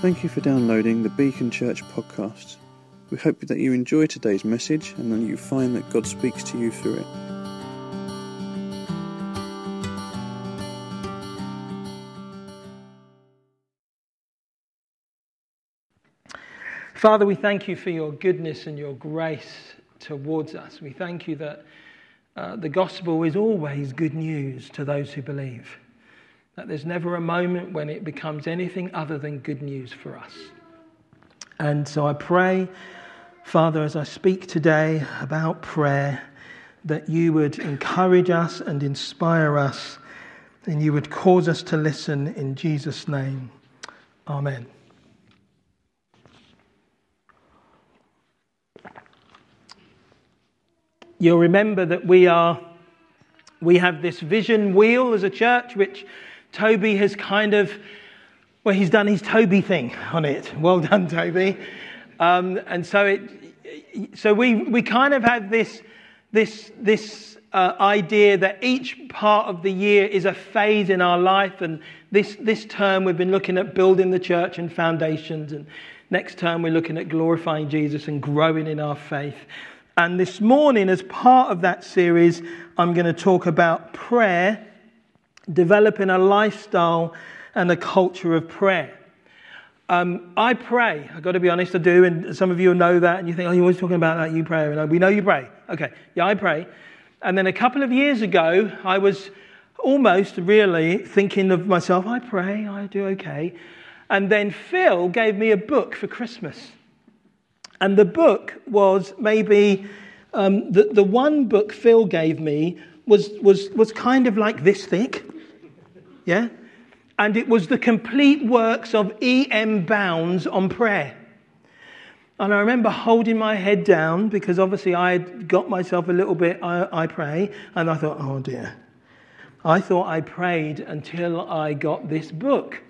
Thank you for downloading the Beacon Church podcast. We hope that you enjoy today's message and that you find that God speaks to you through it. Father, we thank you for your goodness and your grace towards us. We thank you that uh, the gospel is always good news to those who believe. That there's never a moment when it becomes anything other than good news for us. And so I pray, Father, as I speak today about prayer, that you would encourage us and inspire us, and you would cause us to listen in Jesus' name. Amen. You'll remember that we are we have this vision wheel as a church which Toby has kind of well he's done his Toby thing on it. Well done Toby. Um, and so it so we we kind of have this this this uh, idea that each part of the year is a phase in our life and this this term we've been looking at building the church and foundations and next term we're looking at glorifying Jesus and growing in our faith. And this morning, as part of that series, I'm going to talk about prayer, developing a lifestyle and a culture of prayer. Um, I pray. I've got to be honest, I do. And some of you know that. And you think, oh, you're always talking about that. You pray. And we know you pray. Okay. Yeah, I pray. And then a couple of years ago, I was almost really thinking of myself, I pray, I do okay. And then Phil gave me a book for Christmas. And the book was maybe um, the, the one book Phil gave me was, was, was kind of like this thick. Yeah? And it was the complete works of E.M. Bounds on prayer. And I remember holding my head down because obviously I had got myself a little bit, I, I pray, and I thought, oh dear. I thought I prayed until I got this book.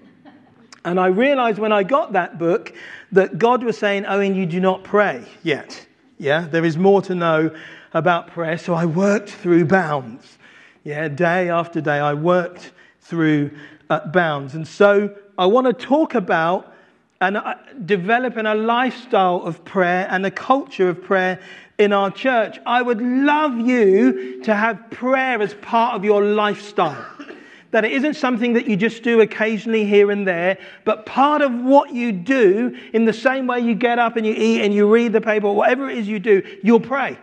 And I realized when I got that book that God was saying, Owen, you do not pray yet. Yeah, there is more to know about prayer. So I worked through bounds. Yeah, day after day, I worked through uh, bounds. And so I want to talk about and uh, developing a lifestyle of prayer and a culture of prayer in our church. I would love you to have prayer as part of your lifestyle. That it isn't something that you just do occasionally here and there, but part of what you do, in the same way you get up and you eat and you read the paper, whatever it is you do, you'll pray.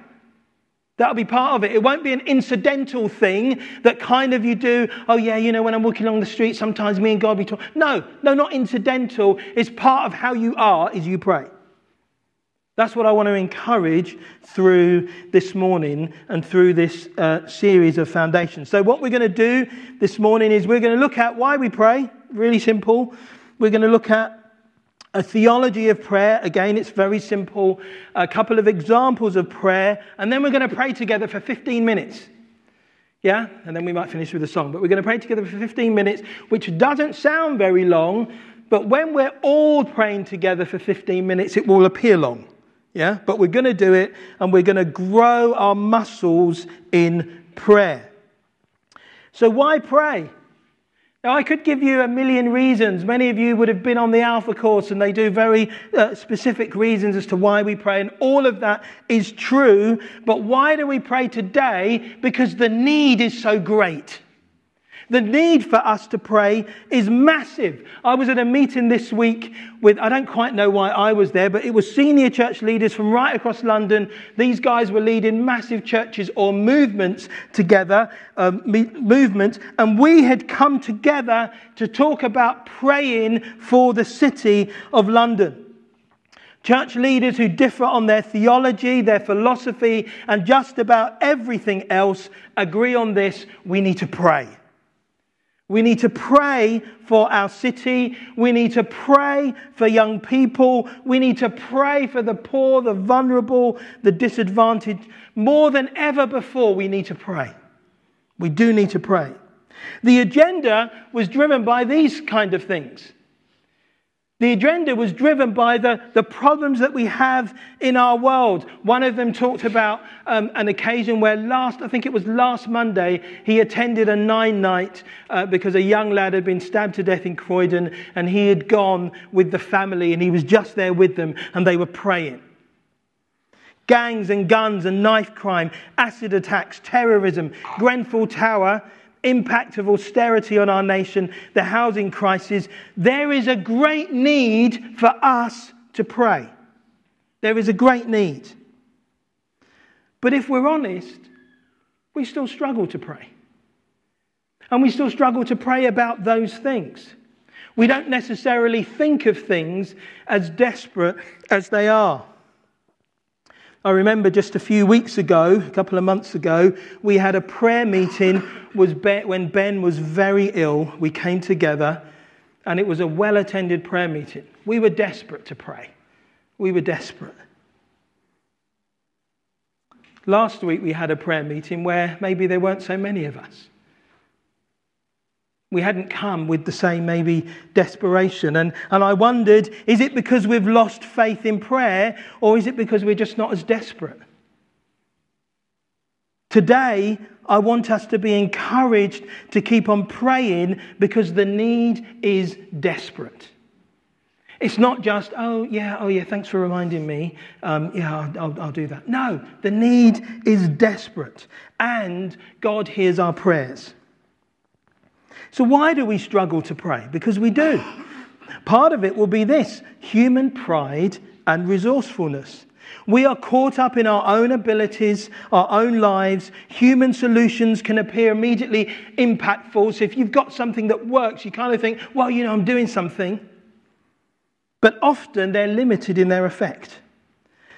That'll be part of it. It won't be an incidental thing that kind of you do, oh yeah, you know, when I'm walking along the street, sometimes me and God we talk. No, no, not incidental. It's part of how you are, is you pray. That's what I want to encourage through this morning and through this uh, series of foundations. So, what we're going to do this morning is we're going to look at why we pray. Really simple. We're going to look at a theology of prayer. Again, it's very simple. A couple of examples of prayer. And then we're going to pray together for 15 minutes. Yeah? And then we might finish with a song. But we're going to pray together for 15 minutes, which doesn't sound very long. But when we're all praying together for 15 minutes, it will appear long. Yeah? But we're going to do it and we're going to grow our muscles in prayer. So, why pray? Now, I could give you a million reasons. Many of you would have been on the Alpha course, and they do very uh, specific reasons as to why we pray, and all of that is true. But why do we pray today? Because the need is so great. The need for us to pray is massive. I was at a meeting this week with, I don't quite know why I was there, but it was senior church leaders from right across London. These guys were leading massive churches or movements together, um, movements, and we had come together to talk about praying for the city of London. Church leaders who differ on their theology, their philosophy, and just about everything else agree on this we need to pray. We need to pray for our city. We need to pray for young people. We need to pray for the poor, the vulnerable, the disadvantaged. More than ever before, we need to pray. We do need to pray. The agenda was driven by these kind of things. The agenda was driven by the, the problems that we have in our world. One of them talked about um, an occasion where last, I think it was last Monday, he attended a nine night uh, because a young lad had been stabbed to death in Croydon and he had gone with the family and he was just there with them and they were praying. Gangs and guns and knife crime, acid attacks, terrorism, Grenfell Tower, impact of austerity on our nation, the housing crisis, there is a great need for us to pray. There is a great need. But if we're honest, we still struggle to pray. And we still struggle to pray about those things. We don't necessarily think of things as desperate as they are. I remember just a few weeks ago, a couple of months ago, we had a prayer meeting was when Ben was very ill. We came together and it was a well attended prayer meeting. We were desperate to pray. We were desperate. Last week we had a prayer meeting where maybe there weren't so many of us we hadn't come with the same maybe desperation. And, and I wondered is it because we've lost faith in prayer or is it because we're just not as desperate? Today, I want us to be encouraged to keep on praying because the need is desperate. It's not just, oh, yeah, oh, yeah, thanks for reminding me. Um, yeah, I'll, I'll, I'll do that. No, the need is desperate. And God hears our prayers. So, why do we struggle to pray? Because we do. Part of it will be this human pride and resourcefulness. We are caught up in our own abilities, our own lives. Human solutions can appear immediately impactful. So, if you've got something that works, you kind of think, well, you know, I'm doing something. But often they're limited in their effect.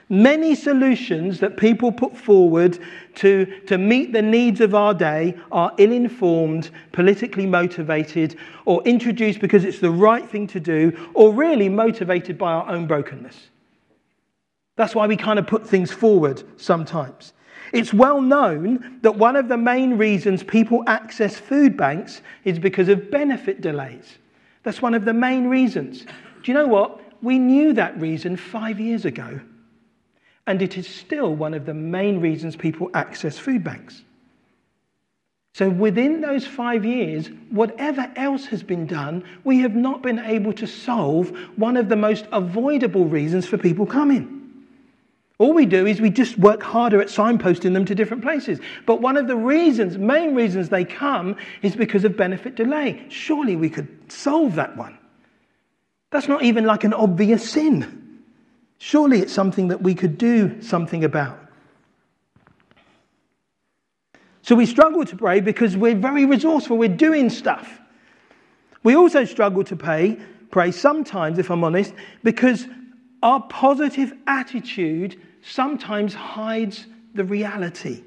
Many solutions that people put forward to, to meet the needs of our day are ill informed, politically motivated, or introduced because it's the right thing to do, or really motivated by our own brokenness. That's why we kind of put things forward sometimes. It's well known that one of the main reasons people access food banks is because of benefit delays. That's one of the main reasons. Do you know what? We knew that reason five years ago and it is still one of the main reasons people access food banks. So, within those five years, whatever else has been done, we have not been able to solve one of the most avoidable reasons for people coming. All we do is we just work harder at signposting them to different places. But one of the reasons, main reasons they come, is because of benefit delay. Surely we could solve that one. That's not even like an obvious sin. Surely it's something that we could do something about. So we struggle to pray because we're very resourceful, we're doing stuff. We also struggle to pray, pray sometimes, if I'm honest, because our positive attitude sometimes hides the reality.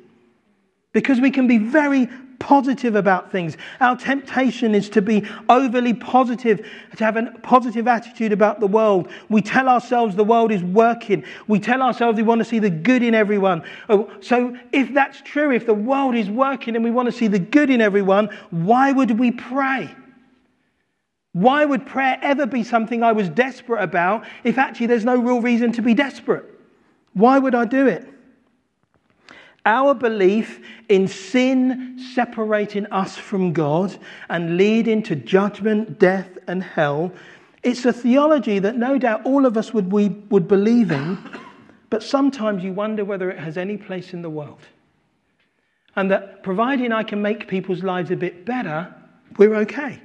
Because we can be very positive about things. Our temptation is to be overly positive, to have a positive attitude about the world. We tell ourselves the world is working. We tell ourselves we want to see the good in everyone. Oh, so, if that's true, if the world is working and we want to see the good in everyone, why would we pray? Why would prayer ever be something I was desperate about if actually there's no real reason to be desperate? Why would I do it? Our belief in sin separating us from God and leading to judgment, death, and hell, it's a theology that no doubt all of us would, we, would believe in, but sometimes you wonder whether it has any place in the world. And that providing I can make people's lives a bit better, we're okay.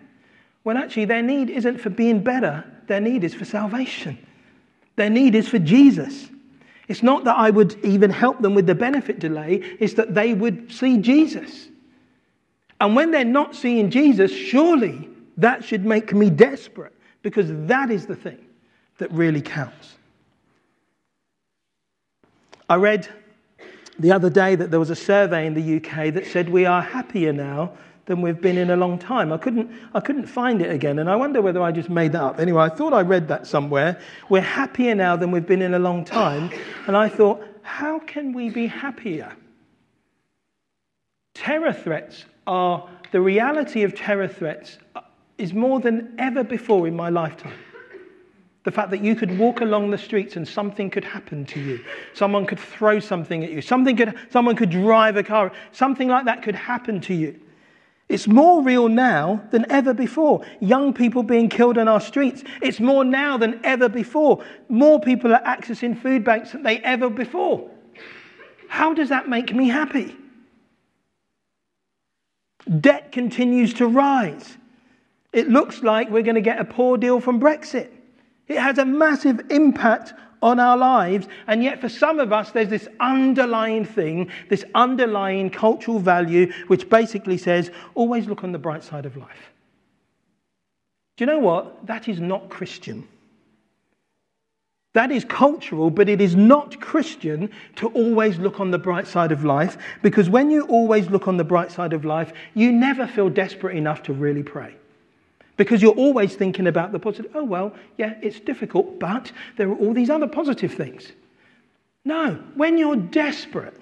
When actually their need isn't for being better, their need is for salvation. Their need is for Jesus. It's not that I would even help them with the benefit delay, it's that they would see Jesus. And when they're not seeing Jesus, surely that should make me desperate because that is the thing that really counts. I read the other day that there was a survey in the UK that said we are happier now than we've been in a long time. I couldn't, I couldn't find it again, and I wonder whether I just made that up. Anyway, I thought I read that somewhere. We're happier now than we've been in a long time. And I thought, how can we be happier? Terror threats are, the reality of terror threats is more than ever before in my lifetime. The fact that you could walk along the streets and something could happen to you. Someone could throw something at you. Something could, someone could drive a car. Something like that could happen to you. It's more real now than ever before. Young people being killed on our streets. It's more now than ever before. More people are accessing food banks than they ever before. How does that make me happy? Debt continues to rise. It looks like we're going to get a poor deal from Brexit. It has a massive impact on our lives, and yet for some of us, there's this underlying thing, this underlying cultural value, which basically says, always look on the bright side of life. Do you know what? That is not Christian. That is cultural, but it is not Christian to always look on the bright side of life because when you always look on the bright side of life, you never feel desperate enough to really pray. Because you're always thinking about the positive. Oh, well, yeah, it's difficult, but there are all these other positive things. No, when you're desperate,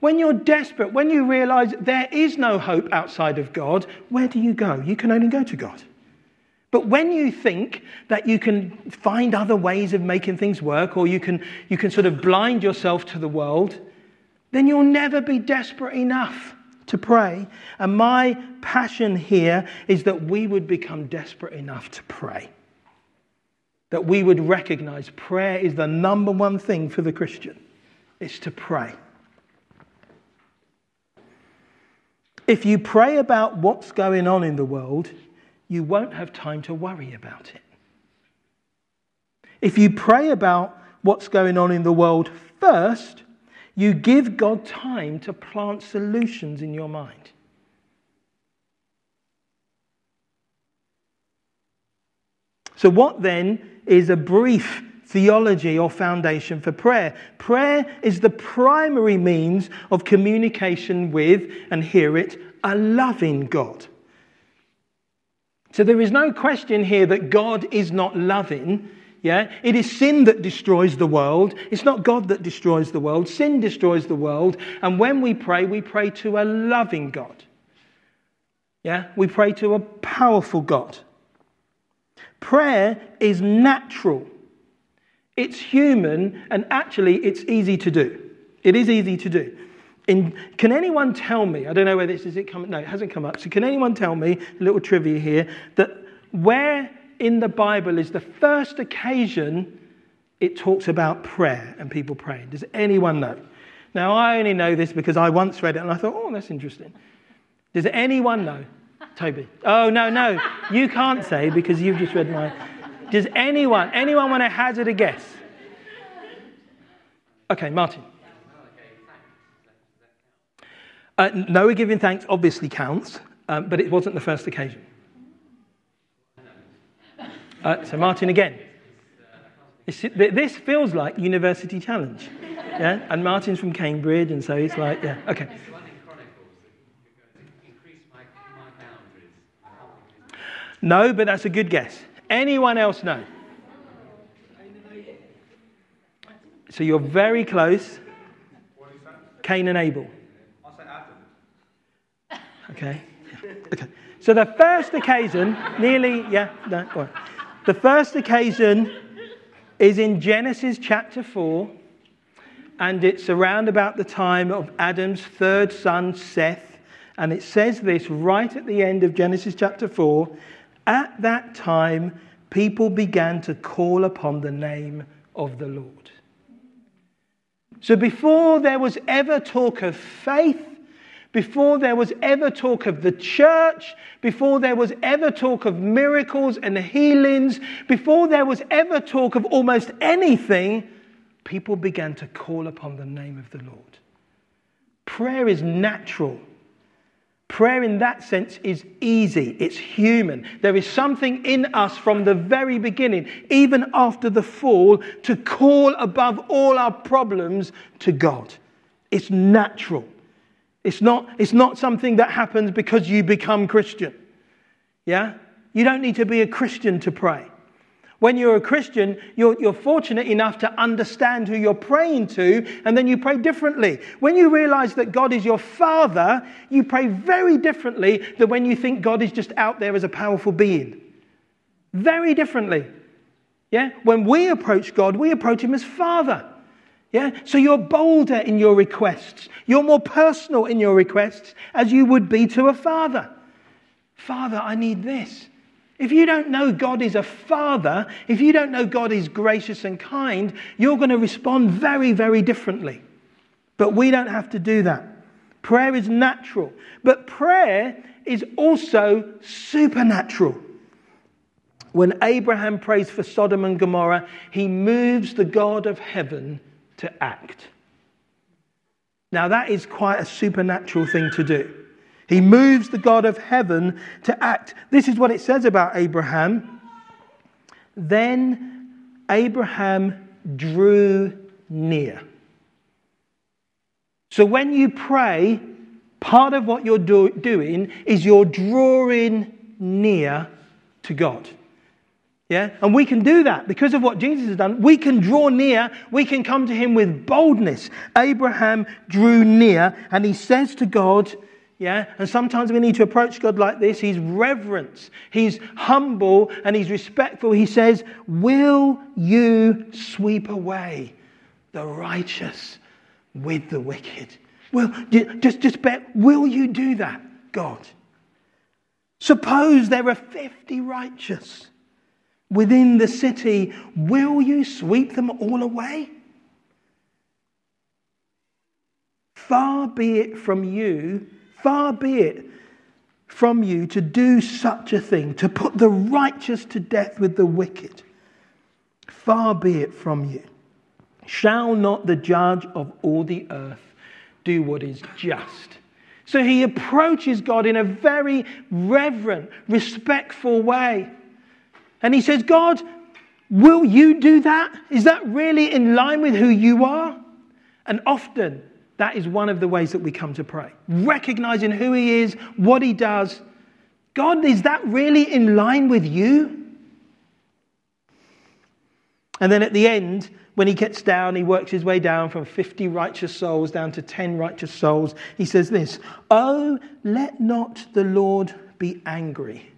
when you're desperate, when you realize there is no hope outside of God, where do you go? You can only go to God. But when you think that you can find other ways of making things work or you can, you can sort of blind yourself to the world, then you'll never be desperate enough to pray. And my passion here is that we would become desperate enough to pray. That we would recognize prayer is the number one thing for the Christian. It's to pray. If you pray about what's going on in the world, you won't have time to worry about it. If you pray about what's going on in the world first, you give God time to plant solutions in your mind. So, what then is a brief theology or foundation for prayer? Prayer is the primary means of communication with, and hear it, a loving God. So there is no question here that God is not loving. Yeah, it is sin that destroys the world. It's not God that destroys the world. Sin destroys the world. And when we pray, we pray to a loving God. Yeah, we pray to a powerful God. Prayer is natural, it's human, and actually it's easy to do. It is easy to do. In, can anyone tell me, I don't know whether this is it come, no, it hasn't come up. So can anyone tell me, a little trivia here, that where in the Bible is the first occasion it talks about prayer and people praying? Does anyone know? Now, I only know this because I once read it and I thought, oh, that's interesting. Does anyone know? Toby. Oh, no, no. You can't say because you've just read mine. Does anyone, anyone want to hazard a guess? Okay, Martin. Uh, Noah giving thanks obviously counts, um, but it wasn't the first occasion. Uh, so, Martin again. This feels like University Challenge. Yeah? And Martin's from Cambridge, and so he's like, yeah, okay. No, but that's a good guess. Anyone else know? So you're very close. Cain and Abel. Okay. Okay. So the first occasion, nearly, yeah, no, The first occasion is in Genesis chapter 4, and it's around about the time of Adam's third son, Seth. And it says this right at the end of Genesis chapter 4 At that time, people began to call upon the name of the Lord. So before there was ever talk of faith, before there was ever talk of the church, before there was ever talk of miracles and healings, before there was ever talk of almost anything, people began to call upon the name of the Lord. Prayer is natural. Prayer, in that sense, is easy. It's human. There is something in us from the very beginning, even after the fall, to call above all our problems to God. It's natural. It's not, it's not something that happens because you become Christian. Yeah? You don't need to be a Christian to pray. When you're a Christian, you're, you're, fortunate enough to understand who you're praying to, and then you pray differently. When you realize that God is your Father, you pray very differently than when you think God is just out there as a powerful being. Very differently. Yeah? When we approach God, we approach Him as Father. Yeah? So you're bolder in your requests. You're more personal in your requests as you would be to a father. Father, I need this. If you don't know God is a father, if you don't know God is gracious and kind, you're going to respond very, very differently. But we don't have to do that. Prayer is natural, but prayer is also supernatural. When Abraham prays for Sodom and Gomorrah, he moves the God of heaven to act. Now, that is quite a supernatural thing to do. He moves the God of heaven to act. This is what it says about Abraham. Then Abraham drew near. So when you pray, part of what you're do- doing is you're drawing near to God. Yeah? And we can do that because of what Jesus has done. We can draw near, we can come to him with boldness. Abraham drew near and he says to God, yeah, and sometimes we need to approach God like this. He's reverent, he's humble, and he's respectful. He says, Will you sweep away the righteous with the wicked? Will just just bet, will you do that, God? Suppose there are 50 righteous within the city. Will you sweep them all away? Far be it from you Far be it from you to do such a thing, to put the righteous to death with the wicked. Far be it from you. Shall not the judge of all the earth do what is just? So he approaches God in a very reverent, respectful way. And he says, God, will you do that? Is that really in line with who you are? And often that is one of the ways that we come to pray. Recognizing who He is, what He does. God, is that really in line with you? And then at the end, when he gets down, he works his way down from 50 righteous souls down to 10 righteous souls. He says this Oh, let not the Lord be angry,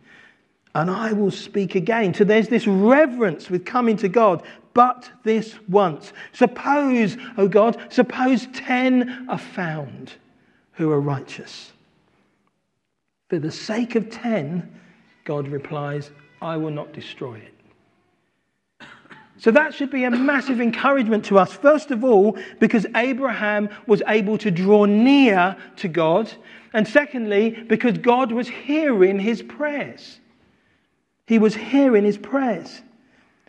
and I will speak again. So there's this reverence with coming to God but this once. Suppose, O oh God, suppose 10 are found who are righteous. For the sake of 10, God replies, I will not destroy it. So that should be a massive encouragement to us. First of all, because Abraham was able to draw near to God. And secondly, because God was hearing his prayers. He was hearing his prayers.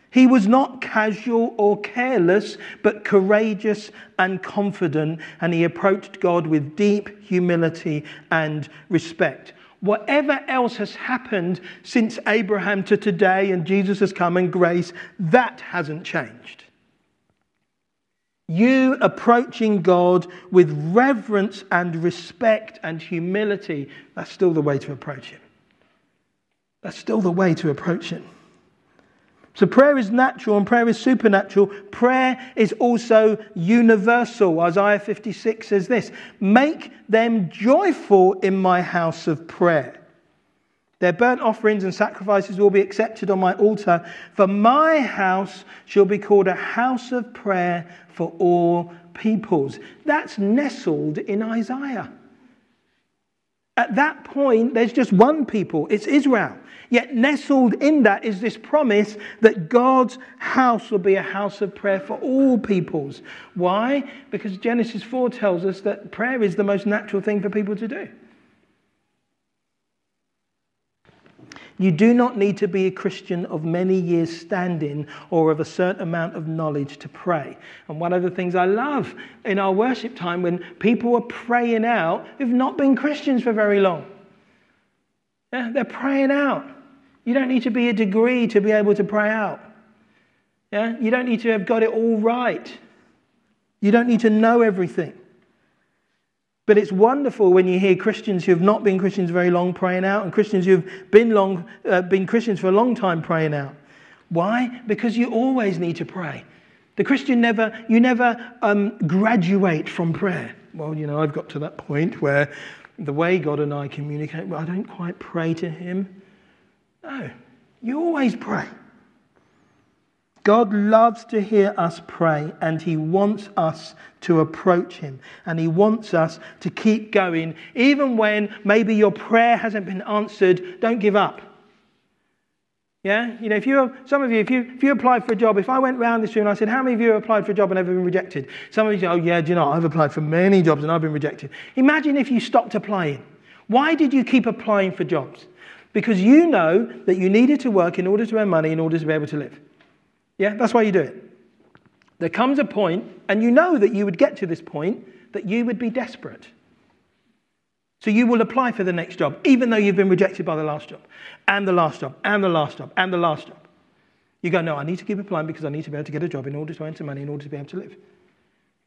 He was not casual or careless, but courageous and confident, and he approached God with deep humility and respect. Whatever else has happened since Abraham to today and Jesus has come and grace, that hasn't changed. You approaching God with reverence and respect and humility, that's still the way to approach Him. That's still the way to approach it. So prayer is natural and prayer is supernatural. Prayer is also universal. Isaiah 56 says this Make them joyful in my house of prayer. Their burnt offerings and sacrifices will be accepted on my altar, for my house shall be called a house of prayer for all peoples. That's nestled in Isaiah. At that point, there's just one people, it's Israel. Yet, nestled in that is this promise that God's house will be a house of prayer for all peoples. Why? Because Genesis 4 tells us that prayer is the most natural thing for people to do. You do not need to be a Christian of many years' standing or of a certain amount of knowledge to pray. And one of the things I love in our worship time when people are praying out who've not been Christians for very long. Yeah, they're praying out. You don't need to be a degree to be able to pray out. Yeah? You don't need to have got it all right. You don't need to know everything. But it's wonderful when you hear Christians who have not been Christians very long praying out and Christians who have been, long, uh, been Christians for a long time praying out. Why? Because you always need to pray. The Christian never, you never um, graduate from prayer. Well, you know, I've got to that point where the way God and I communicate, well, I don't quite pray to Him. No, you always pray. God loves to hear us pray and He wants us to approach Him and He wants us to keep going. Even when maybe your prayer hasn't been answered, don't give up. Yeah? You know, if you, some of you, if you, if you applied for a job, if I went around this room and I said, How many of you have applied for a job and ever been rejected? Some of you say, Oh, yeah, do you know, I've applied for many jobs and I've been rejected. Imagine if you stopped applying. Why did you keep applying for jobs? Because you know that you needed to work in order to earn money in order to be able to live. Yeah, that's why you do it. There comes a point, and you know that you would get to this point, that you would be desperate. So you will apply for the next job, even though you've been rejected by the last job, and the last job, and the last job, and the last job. You go, no, I need to keep applying because I need to be able to get a job in order to earn some money, in order to be able to live.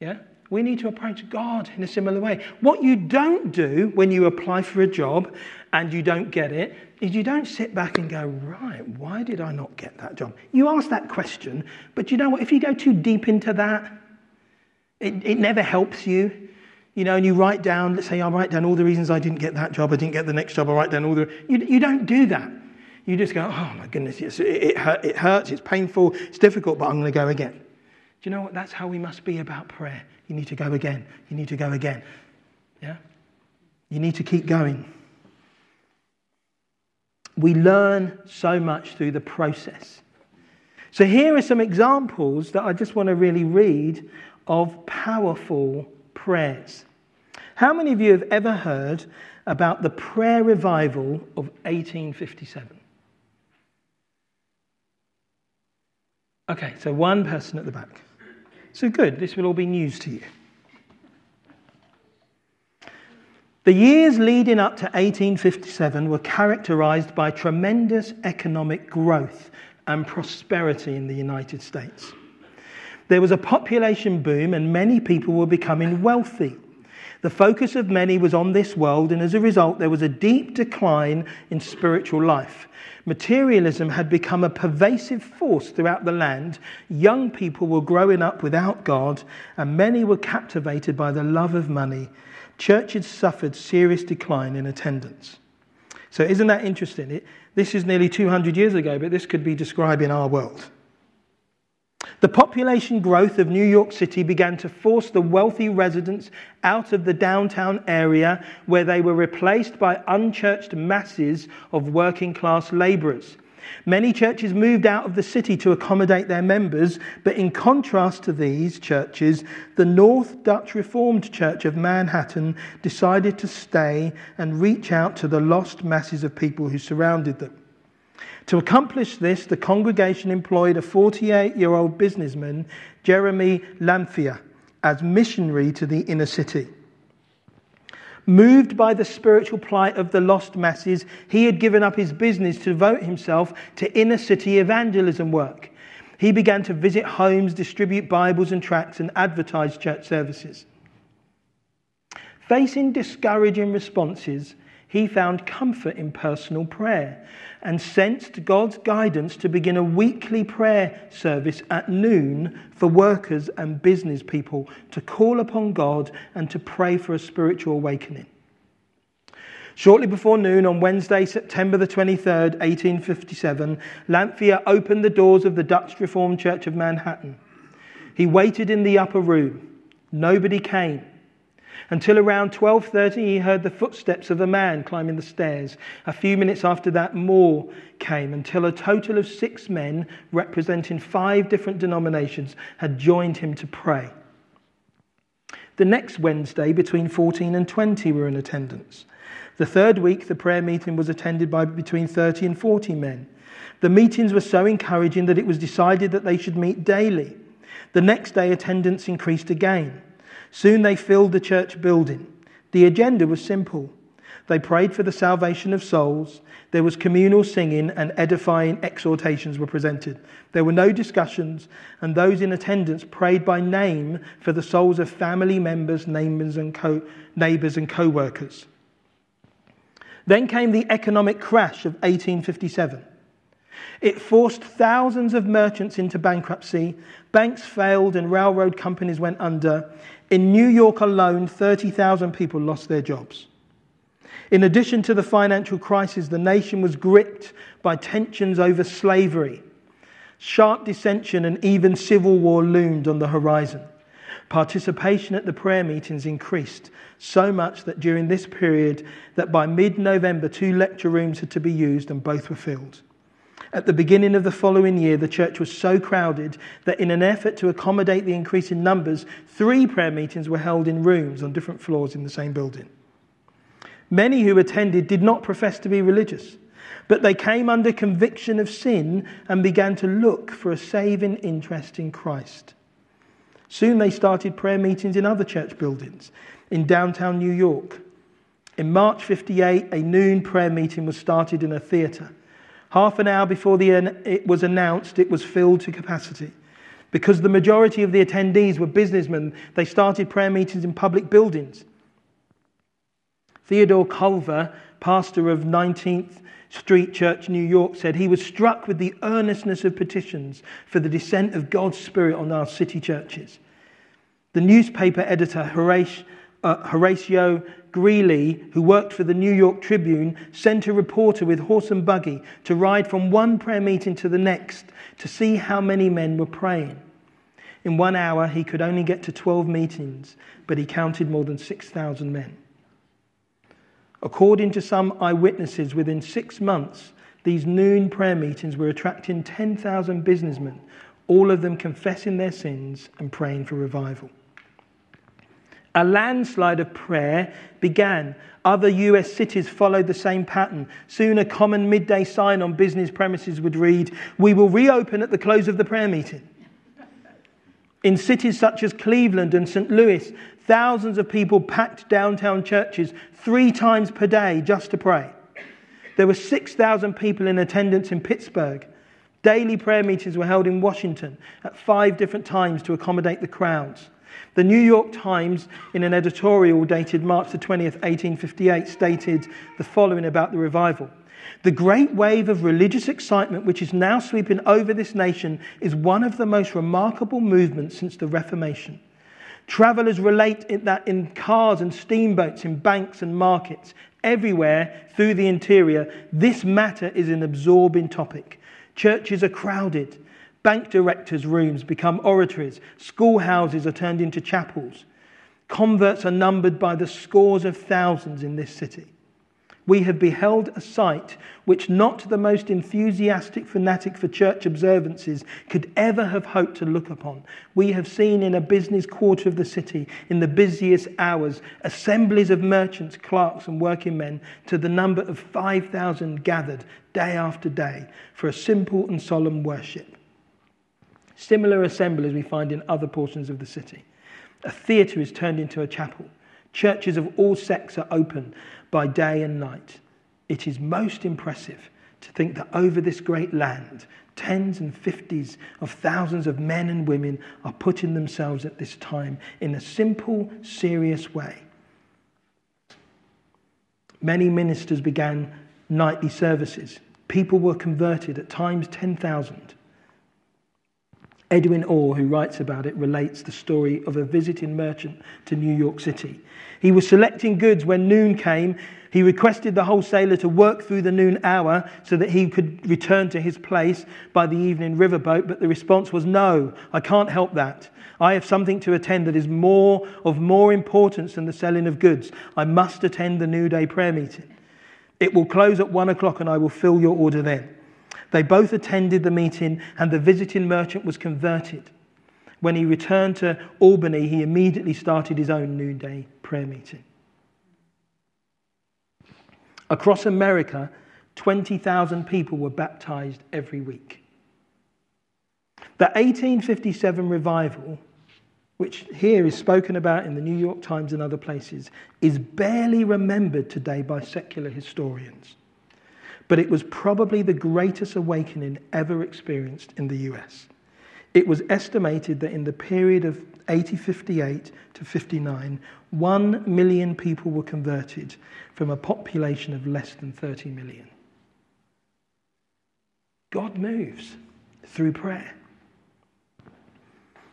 Yeah? We need to approach God in a similar way. What you don't do when you apply for a job and you don't get it is you don't sit back and go, right, why did I not get that job? You ask that question, but you know what? If you go too deep into that, it, it never helps you. You know, and you write down, let's say I write down all the reasons I didn't get that job, I didn't get the next job, I write down all the. You, you don't do that. You just go, oh my goodness, it, it, hurt, it hurts, it's painful, it's difficult, but I'm going to go again. Do you know what? That's how we must be about prayer. You need to go again. You need to go again. Yeah? You need to keep going. We learn so much through the process. So, here are some examples that I just want to really read of powerful prayers. How many of you have ever heard about the prayer revival of 1857? Okay, so one person at the back. So good, this will all be news to you. The years leading up to 1857 were characterized by tremendous economic growth and prosperity in the United States. There was a population boom, and many people were becoming wealthy. The focus of many was on this world, and as a result, there was a deep decline in spiritual life. Materialism had become a pervasive force throughout the land. Young people were growing up without God, and many were captivated by the love of money churches suffered serious decline in attendance. So, isn't that interesting? It, this is nearly 200 years ago, but this could be describing our world. The population growth of New York City began to force the wealthy residents out of the downtown area where they were replaced by unchurched masses of working class laborers. Many churches moved out of the city to accommodate their members, but in contrast to these churches, the North Dutch Reformed Church of Manhattan decided to stay and reach out to the lost masses of people who surrounded them. To accomplish this, the congregation employed a 48 year old businessman, Jeremy Lanphier, as missionary to the inner city. Moved by the spiritual plight of the lost masses, he had given up his business to devote himself to inner city evangelism work. He began to visit homes, distribute Bibles and tracts, and advertise church services. Facing discouraging responses, he found comfort in personal prayer and sensed God's guidance to begin a weekly prayer service at noon for workers and business people to call upon God and to pray for a spiritual awakening. Shortly before noon on Wednesday, September the 23rd, 1857, Lanphier opened the doors of the Dutch Reformed Church of Manhattan. He waited in the upper room. Nobody came. Until around 12:30 he heard the footsteps of a man climbing the stairs. A few minutes after that more came until a total of 6 men representing 5 different denominations had joined him to pray. The next Wednesday between 14 and 20 were in attendance. The third week the prayer meeting was attended by between 30 and 40 men. The meetings were so encouraging that it was decided that they should meet daily. The next day attendance increased again. Soon they filled the church building. The agenda was simple. They prayed for the salvation of souls. There was communal singing and edifying exhortations were presented. There were no discussions, and those in attendance prayed by name for the souls of family members, neighbors, and co- co-workers. Then came the economic crash of 1857. It forced thousands of merchants into bankruptcy. Banks failed and railroad companies went under. In New York alone, 30,000 people lost their jobs. In addition to the financial crisis, the nation was gripped by tensions over slavery. Sharp dissension and even civil war loomed on the horizon. Participation at the prayer meetings increased so much that during this period that by mid-November two lecture rooms had to be used and both were filled. At the beginning of the following year, the church was so crowded that, in an effort to accommodate the increase in numbers, three prayer meetings were held in rooms on different floors in the same building. Many who attended did not profess to be religious, but they came under conviction of sin and began to look for a saving interest in Christ. Soon they started prayer meetings in other church buildings in downtown New York. In March 58, a noon prayer meeting was started in a theatre. Half an hour before the, it was announced, it was filled to capacity. Because the majority of the attendees were businessmen, they started prayer meetings in public buildings. Theodore Cuyler, pastor of 19th Street Church, New York, said he was struck with the earnestness of petitions for the descent of God's Spirit on our city churches. The newspaper editor Horatio, uh, Horatio Greeley, who worked for the New York Tribune, sent a reporter with horse and buggy to ride from one prayer meeting to the next to see how many men were praying. In one hour, he could only get to 12 meetings, but he counted more than 6,000 men. According to some eyewitnesses, within six months, these noon prayer meetings were attracting 10,000 businessmen, all of them confessing their sins and praying for revival. A landslide of prayer began. Other US cities followed the same pattern. Soon, a common midday sign on business premises would read, We will reopen at the close of the prayer meeting. In cities such as Cleveland and St. Louis, thousands of people packed downtown churches three times per day just to pray. There were 6,000 people in attendance in Pittsburgh. Daily prayer meetings were held in Washington at five different times to accommodate the crowds. The New York Times, in an editorial dated March the 20th, 1858, stated the following about the revival. The great wave of religious excitement which is now sweeping over this nation is one of the most remarkable movements since the Reformation. Travelers relate that in cars and steamboats, in banks and markets, everywhere through the interior, this matter is an absorbing topic. Churches are crowded. Bank directors' rooms become oratories. Schoolhouses are turned into chapels. Converts are numbered by the scores of thousands in this city we have beheld a sight which not the most enthusiastic fanatic for church observances could ever have hoped to look upon. We have seen in a business quarter of the city, in the busiest hours, assemblies of merchants, clerks, and working men to the number of 5,000 gathered day after day for a simple and solemn worship. Similar assemblies we find in other portions of the city. A theatre is turned into a chapel. Churches of all sects are open by day and night. It is most impressive to think that over this great land, tens and fifties of thousands of men and women are putting themselves at this time in a simple, serious way. Many ministers began nightly services. People were converted, at times 10,000. Edwin Orr, who writes about it, relates the story of a visiting merchant to New York City. He was selecting goods when noon came. He requested the wholesaler to work through the noon hour so that he could return to his place by the evening riverboat, but the response was, No, I can't help that. I have something to attend that is more of more importance than the selling of goods. I must attend the New Day prayer meeting. It will close at one o'clock and I will fill your order then. They both attended the meeting and the visiting merchant was converted. When he returned to Albany, he immediately started his own noonday prayer meeting. Across America, 20,000 people were baptized every week. The 1857 revival, which here is spoken about in the New York Times and other places, is barely remembered today by secular historians. But it was probably the greatest awakening ever experienced in the US. It was estimated that in the period of 1858 to 59, 1 million people were converted from a population of less than 30 million. God moves through prayer.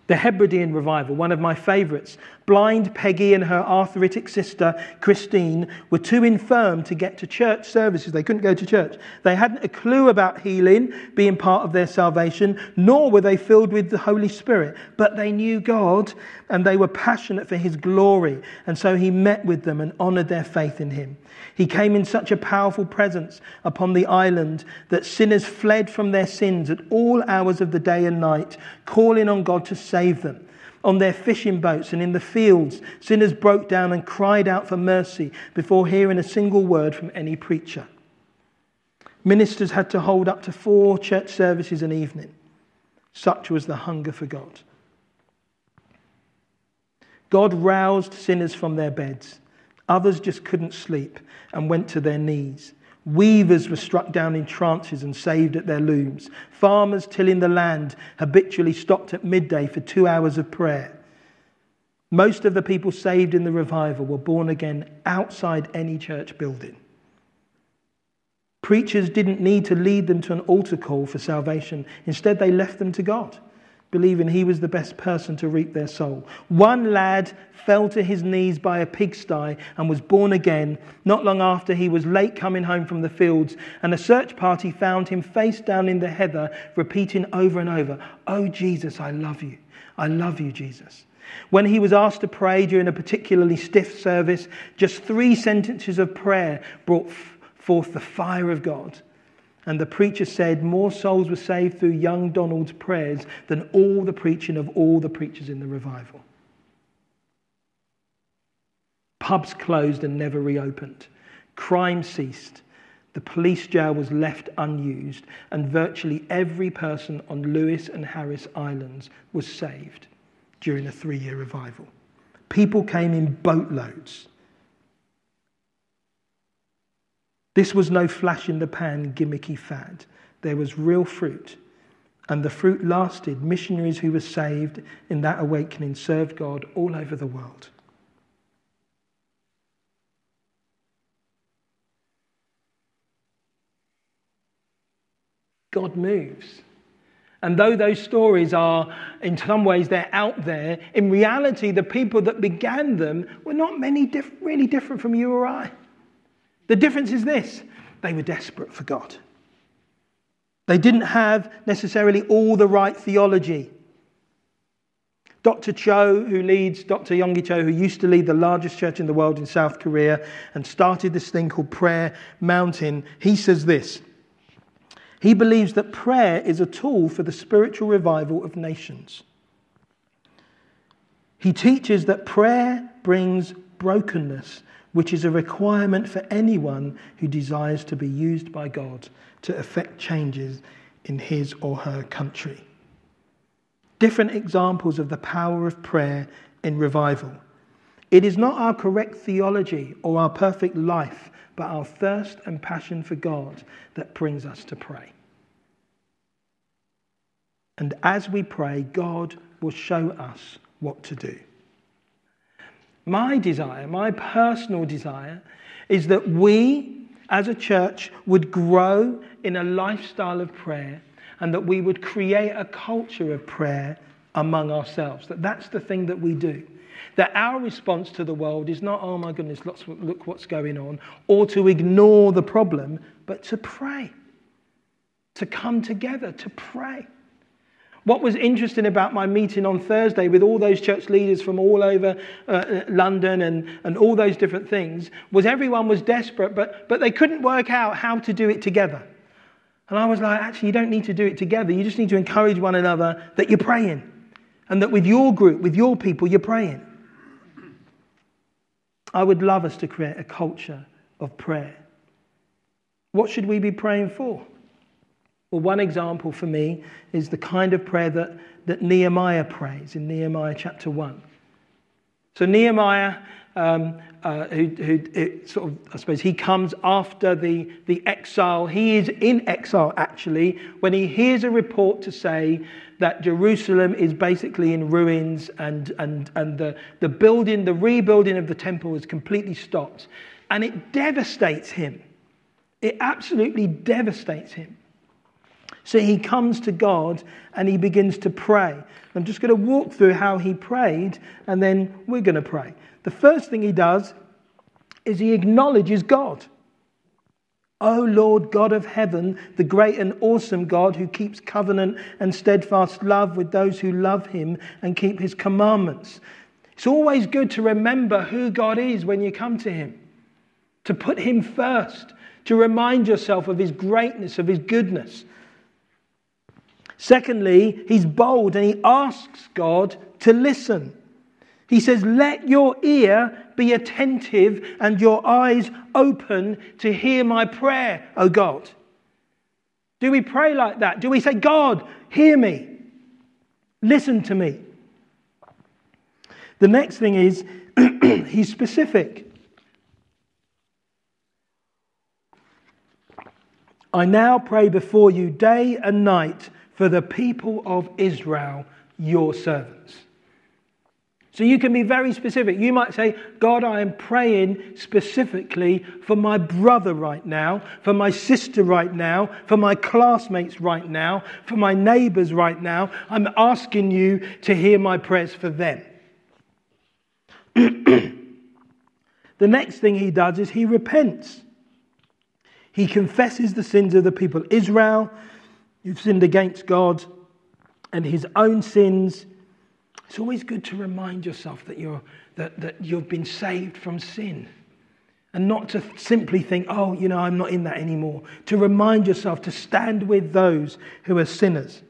The Hebridean revival, one of my favourites. Blind Peggy and her arthritic sister Christine were too infirm to get to church services. They couldn't go to church. They hadn't a clue about healing being part of their salvation, nor were they filled with the Holy Spirit. But they knew God and they were passionate for His glory. And so He met with them and honoured their faith in Him. He came in such a powerful presence upon the island that sinners fled from their sins at all hours of the day and night, calling on God to save them. On their fishing boats and in the fields, sinners broke down and cried out for mercy before hearing a single word from any preacher. Ministers had to hold up to four church services an evening. Such was the hunger for God. God roused sinners from their beds. Others just couldn't sleep and went to their knees. Weavers were struck down in trances and saved at their looms. Farmers tilling the land habitually stopped at midday for two hours of prayer. Most of the people saved in the revival were born again outside any church building. Preachers didn't need to lead them to an altar call for salvation. Instead, they left them to God believing he was the best person to reap their soul. One lad fell to his knees by a pigsty and was born again. Not long after, he was late coming home from the fields, and a search party found him face down in the heather, repeating over and over, Oh, Jesus, I love you. I love you, Jesus. When he was asked to pray during a particularly stiff service, just three sentences of prayer brought forth the fire of God. And the preacher said more souls were saved through young Donald's prayers than all the preaching of all the preachers in the revival. Pubs closed and never reopened. Crime ceased. The police jail was left unused, and virtually every person on Lewis and Harris Islands was saved during a three year revival. People came in boatloads. This was no flash in the pan, gimmicky fad. There was real fruit. And the fruit lasted. Missionaries who were saved in that awakening served God all over the world. God moves. And though those stories are, in some ways, they're out there, in reality, the people that began them were not many diff- really different from you or I. The difference is this they were desperate for God. They didn't have necessarily all the right theology. Dr. Cho, who leads, Dr. Yonggi Cho, who used to lead the largest church in the world in South Korea and started this thing called Prayer Mountain, he says this. He believes that prayer is a tool for the spiritual revival of nations. He teaches that prayer brings brokenness which is a requirement for anyone who desires to be used by God to effect changes in his or her country. Different examples of the power of prayer in revival. It is not our correct theology or our perfect life, but our thirst and passion for God that brings us to pray. And as we pray, God will show us what to do. My desire, my personal desire, is that we as a church would grow in a lifestyle of prayer and that we would create a culture of prayer among ourselves. That that's the thing that we do. That our response to the world is not, oh my goodness, look what's going on, or to ignore the problem, but to pray. To come together, to pray. What was interesting about my meeting on Thursday with all those church leaders from all over uh, uh, London and, and all those different things was everyone was desperate, but, but they couldn't work out how to do it together. And I was like, actually, you don't need to do it together. You just need to encourage one another that you're praying and that with your group, with your people, you're praying. I would love us to create a culture of prayer. What should we be praying for? Well, one example for me is the kind of prayer that, that Nehemiah prays in Nehemiah chapter 1. So, Nehemiah, um, uh, who, who sort of, I suppose, he comes after the, the exile. He is in exile, actually, when he hears a report to say that Jerusalem is basically in ruins and, and, and the, the building, the rebuilding of the temple is completely stopped. And it devastates him. It absolutely devastates him. So he comes to God and he begins to pray. I'm just going to walk through how he prayed and then we're going to pray. The first thing he does is he acknowledges God. O Lord God of heaven, the great and awesome God who keeps covenant and steadfast love with those who love him and keep his commandments. It's always good to remember who God is when you come to him, to put him first, to remind yourself of his greatness, of his goodness. Secondly, he's bold and he asks God to listen. He says, Let your ear be attentive and your eyes open to hear my prayer, O God. Do we pray like that? Do we say, God, hear me? Listen to me. The next thing is, he's specific. I now pray before you day and night for the people of Israel, your servants. So you can be very specific. You might say, God, I am praying specifically for my brother right now, for my sister right now, for my classmates right now, for my neighbors right now. I'm asking you to hear my prayers for them. the next thing he does is he repents. He confesses the sins of the people. Israel, you've sinned against God and his own sins it's always good to remind yourself that, you're, that, that you've been saved from sin. And not to simply think, oh, you know, I'm not in that anymore. To remind yourself to stand with those who are sinners.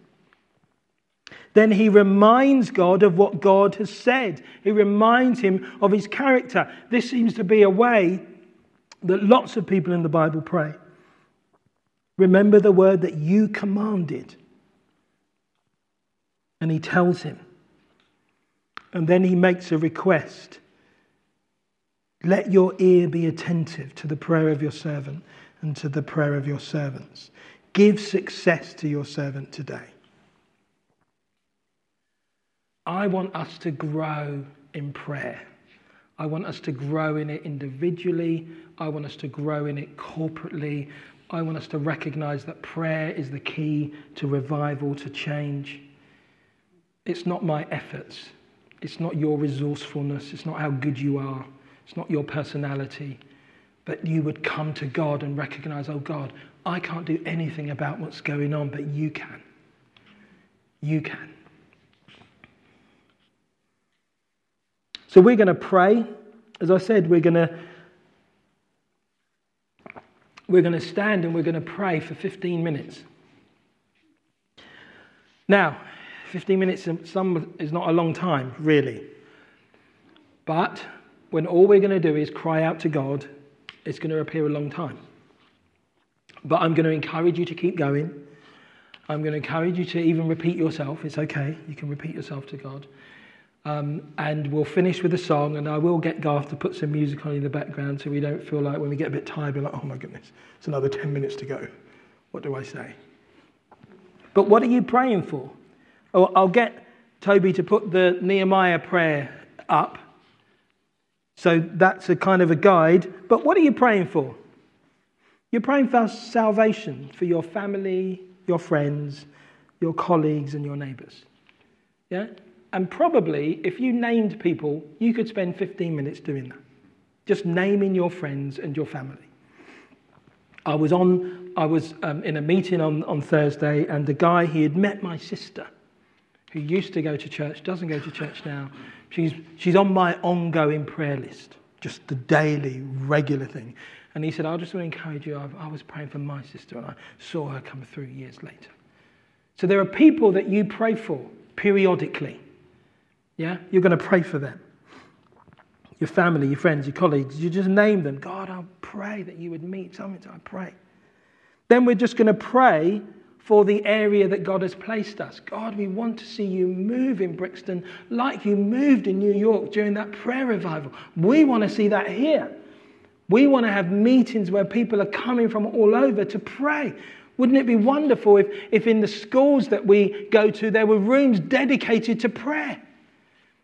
Then he reminds God of what God has said. He reminds him of his character. This seems to be a way that lots of people in the Bible pray. Remember the word that you commanded. And he tells him, and then he makes a request. Let your ear be attentive to the prayer of your servant and to the prayer of your servants. Give success to your servant today. I want us to grow in prayer. I want us to grow in it individually. I want us to grow in it corporately. I want us to recognize that prayer is the key to revival, to change. It's not my efforts, it's not your resourcefulness. It's not how good you are. It's not your personality. But you would come to God and recognize, oh God, I can't do anything about what's going on, but you can. You can. So we're going to pray. As I said, we're going to we're going to stand and we're going to pray for 15 minutes. Now, 15 minutes some is not a long time, really. But when all we're going to do is cry out to God, it's going to appear a long time. But I'm going to encourage you to keep going. I'm going to encourage you to even repeat yourself. It's okay. You can repeat yourself to God. Um, and we'll finish with a song, and I will get Garth to put some music on in the background so we don't feel like when we get a bit tired, we're like, oh my goodness, it's another 10 minutes to go. What do I say? But what are you praying for? Oh, I'll get Toby to put the Nehemiah prayer up. So that's a kind of a guide. But what are you praying for? You're praying for salvation for your family, your friends, your colleagues, and your neighbors. Yeah? And probably, if you named people, you could spend 15 minutes doing that. Just naming your friends and your family. I was, on, I was um, in a meeting on, on Thursday, and the guy, he had met my sister who used to go to church, doesn't go to church now. She's, she's on my ongoing prayer list, just the daily, regular thing. And he said, I just want to encourage you. I, I was praying for my sister and I saw her come through years later. So there are people that you pray for periodically. Yeah? You're going to pray for them. Your family, your friends, your colleagues. You just name them. God, I pray that you would meet something. I pray. Then we're just going to pray for the area that God has placed us. God, we want to see you move in Brixton like you moved in New York during that prayer revival. We want to see that here. We want to have meetings where people are coming from all over to pray. Wouldn't it be wonderful if, if in the schools that we go to, there were rooms dedicated to prayer?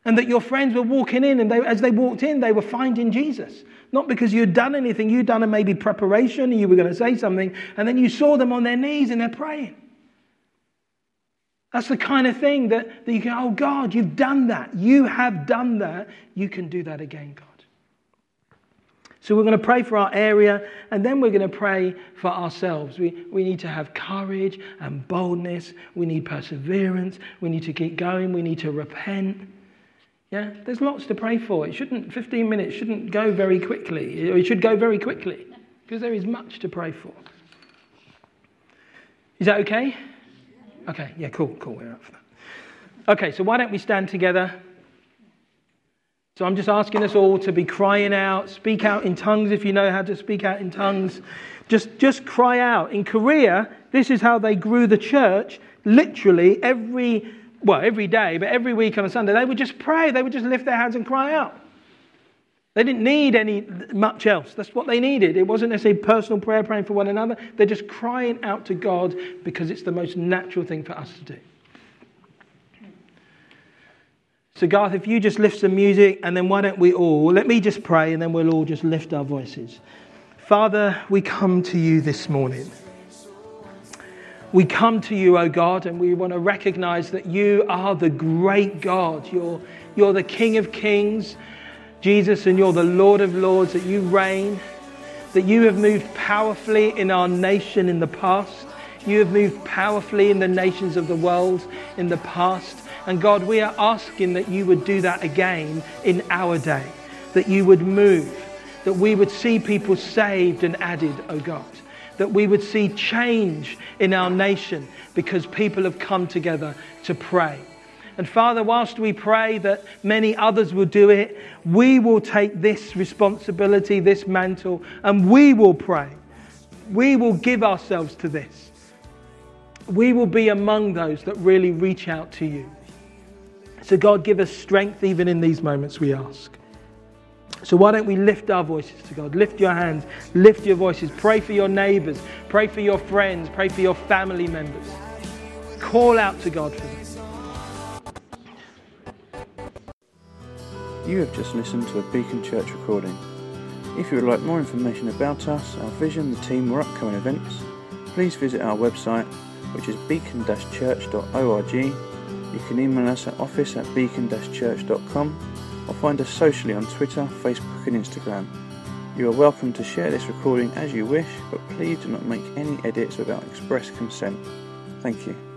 And that your friends were walking in, and they, as they walked in, they were finding Jesus. Not because you'd done anything, you'd done a maybe preparation, and you were going to say something, and then you saw them on their knees and they're praying. That's the kind of thing that, that you go, oh God, you've done that. You have done that. You can do that again, God. So we're going to pray for our area and then we're going to pray for ourselves. We, we need to have courage and boldness. We need perseverance. We need to keep going. We need to repent. Yeah, there's lots to pray for. It shouldn't, 15 minutes shouldn't go very quickly. It should go very quickly because there is much to pray for. Is that okay? Okay, yeah, cool, cool. We're up for that. Okay, so why don't we stand together? So I'm just asking us all to be crying out, speak out in tongues if you know how to speak out in tongues. Just, just cry out. In Korea, this is how they grew the church. Literally every, well, every day, but every week on a Sunday, they would just pray. They would just lift their hands and cry out. They didn't need any much else. That's what they needed. It wasn't necessarily personal prayer praying for one another. They're just crying out to God because it's the most natural thing for us to do. So, Garth, if you just lift some music, and then why don't we all, let me just pray, and then we'll all just lift our voices. Father, we come to you this morning. We come to you, O God, and we want to recognize that you are the great God. You're, you're the King of kings Jesus, and you're the Lord of Lords, that you reign, that you have moved powerfully in our nation in the past. You have moved powerfully in the nations of the world in the past. And God, we are asking that you would do that again in our day, that you would move, that we would see people saved and added, oh God, that we would see change in our nation because people have come together to pray. And Father, whilst we pray that many others will do it, we will take this responsibility, this mantle, and we will pray. We will give ourselves to this. We will be among those that really reach out to you. So, God, give us strength even in these moments, we ask. So, why don't we lift our voices to God? Lift your hands, lift your voices. Pray for your neighbors, pray for your friends, pray for your family members. Call out to God for them. You have just listened to a Beacon Church recording. If you would like more information about us, our vision, the team, or upcoming events, please visit our website, which is beacon-church.org. You can email us at office at beacon-church.com or find us socially on Twitter, Facebook, and Instagram. You are welcome to share this recording as you wish, but please do not make any edits without express consent. Thank you.